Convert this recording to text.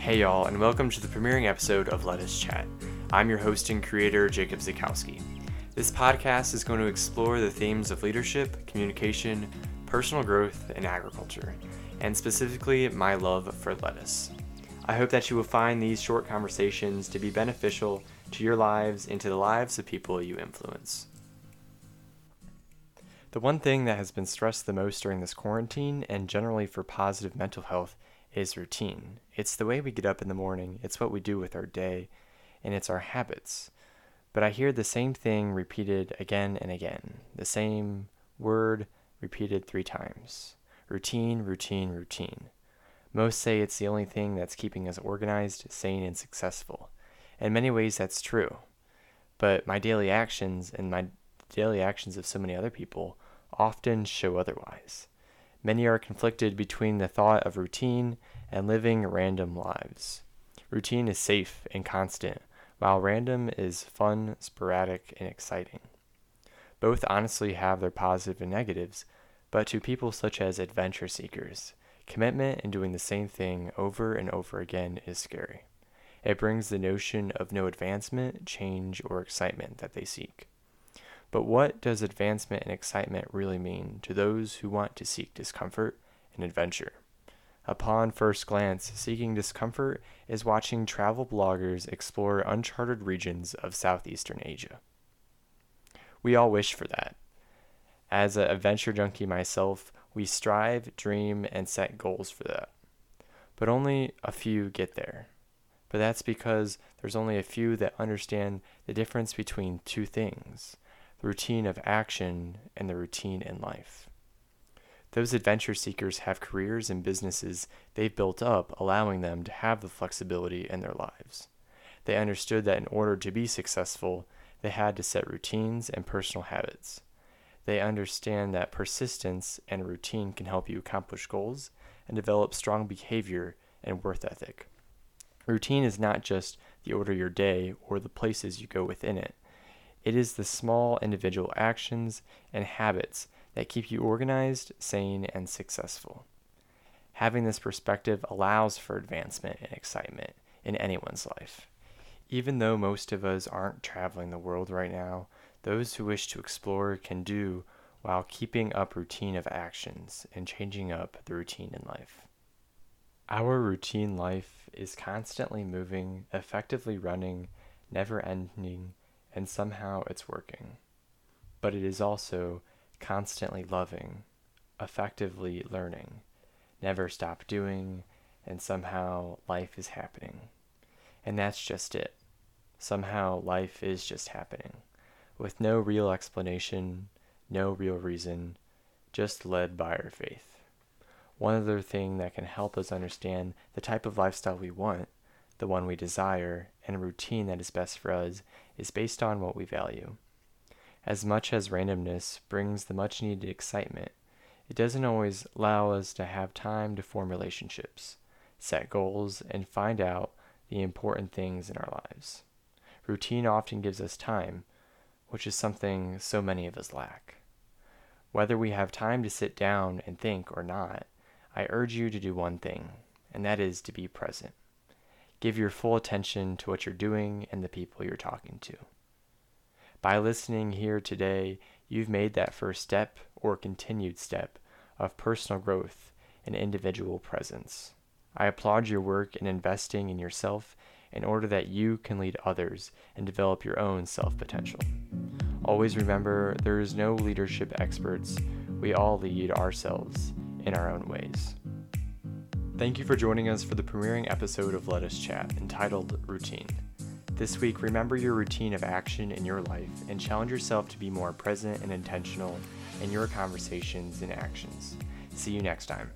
Hey, y'all, and welcome to the premiering episode of Let Us Chat. I'm your host and creator, Jacob Zukowski. This podcast is going to explore the themes of leadership, communication, personal growth, and agriculture, and specifically my love for lettuce. I hope that you will find these short conversations to be beneficial to your lives and to the lives of people you influence. The one thing that has been stressed the most during this quarantine and generally for positive mental health is routine. It's the way we get up in the morning, it's what we do with our day, and it's our habits. But I hear the same thing repeated again and again, the same word repeated three times routine, routine, routine. Most say it's the only thing that's keeping us organized, sane, and successful. In many ways, that's true. But my daily actions and my daily actions of so many other people often show otherwise. Many are conflicted between the thought of routine and living random lives. Routine is safe and constant, while random is fun, sporadic, and exciting. Both honestly have their positives positive and negatives, but to people such as adventure seekers, commitment and doing the same thing over and over again is scary. It brings the notion of no advancement, change, or excitement that they seek. But what does advancement and excitement really mean to those who want to seek discomfort and adventure? Upon first glance, seeking discomfort is watching travel bloggers explore uncharted regions of southeastern Asia. We all wish for that. As an adventure junkie myself, we strive, dream, and set goals for that. But only a few get there. But that's because there's only a few that understand the difference between two things the routine of action, and the routine in life. Those adventure seekers have careers and businesses they've built up, allowing them to have the flexibility in their lives. They understood that in order to be successful, they had to set routines and personal habits. They understand that persistence and routine can help you accomplish goals and develop strong behavior and worth ethic. Routine is not just the order of your day or the places you go within it. It is the small individual actions and habits that keep you organized, sane, and successful. Having this perspective allows for advancement and excitement in anyone's life. Even though most of us aren't traveling the world right now, those who wish to explore can do while keeping up routine of actions and changing up the routine in life. Our routine life is constantly moving, effectively running, never ending, and somehow it's working. But it is also constantly loving, effectively learning, never stop doing, and somehow life is happening. And that's just it. Somehow life is just happening, with no real explanation, no real reason, just led by our faith. One other thing that can help us understand the type of lifestyle we want, the one we desire, and a routine that is best for us is based on what we value. As much as randomness brings the much needed excitement, it doesn't always allow us to have time to form relationships, set goals, and find out the important things in our lives. Routine often gives us time, which is something so many of us lack. Whether we have time to sit down and think or not, I urge you to do one thing, and that is to be present. Give your full attention to what you're doing and the people you're talking to. By listening here today, you've made that first step or continued step of personal growth and individual presence. I applaud your work in investing in yourself in order that you can lead others and develop your own self potential. Always remember there is no leadership experts, we all lead ourselves in our own ways. Thank you for joining us for the premiering episode of Let Us Chat entitled Routine. This week, remember your routine of action in your life and challenge yourself to be more present and intentional in your conversations and actions. See you next time.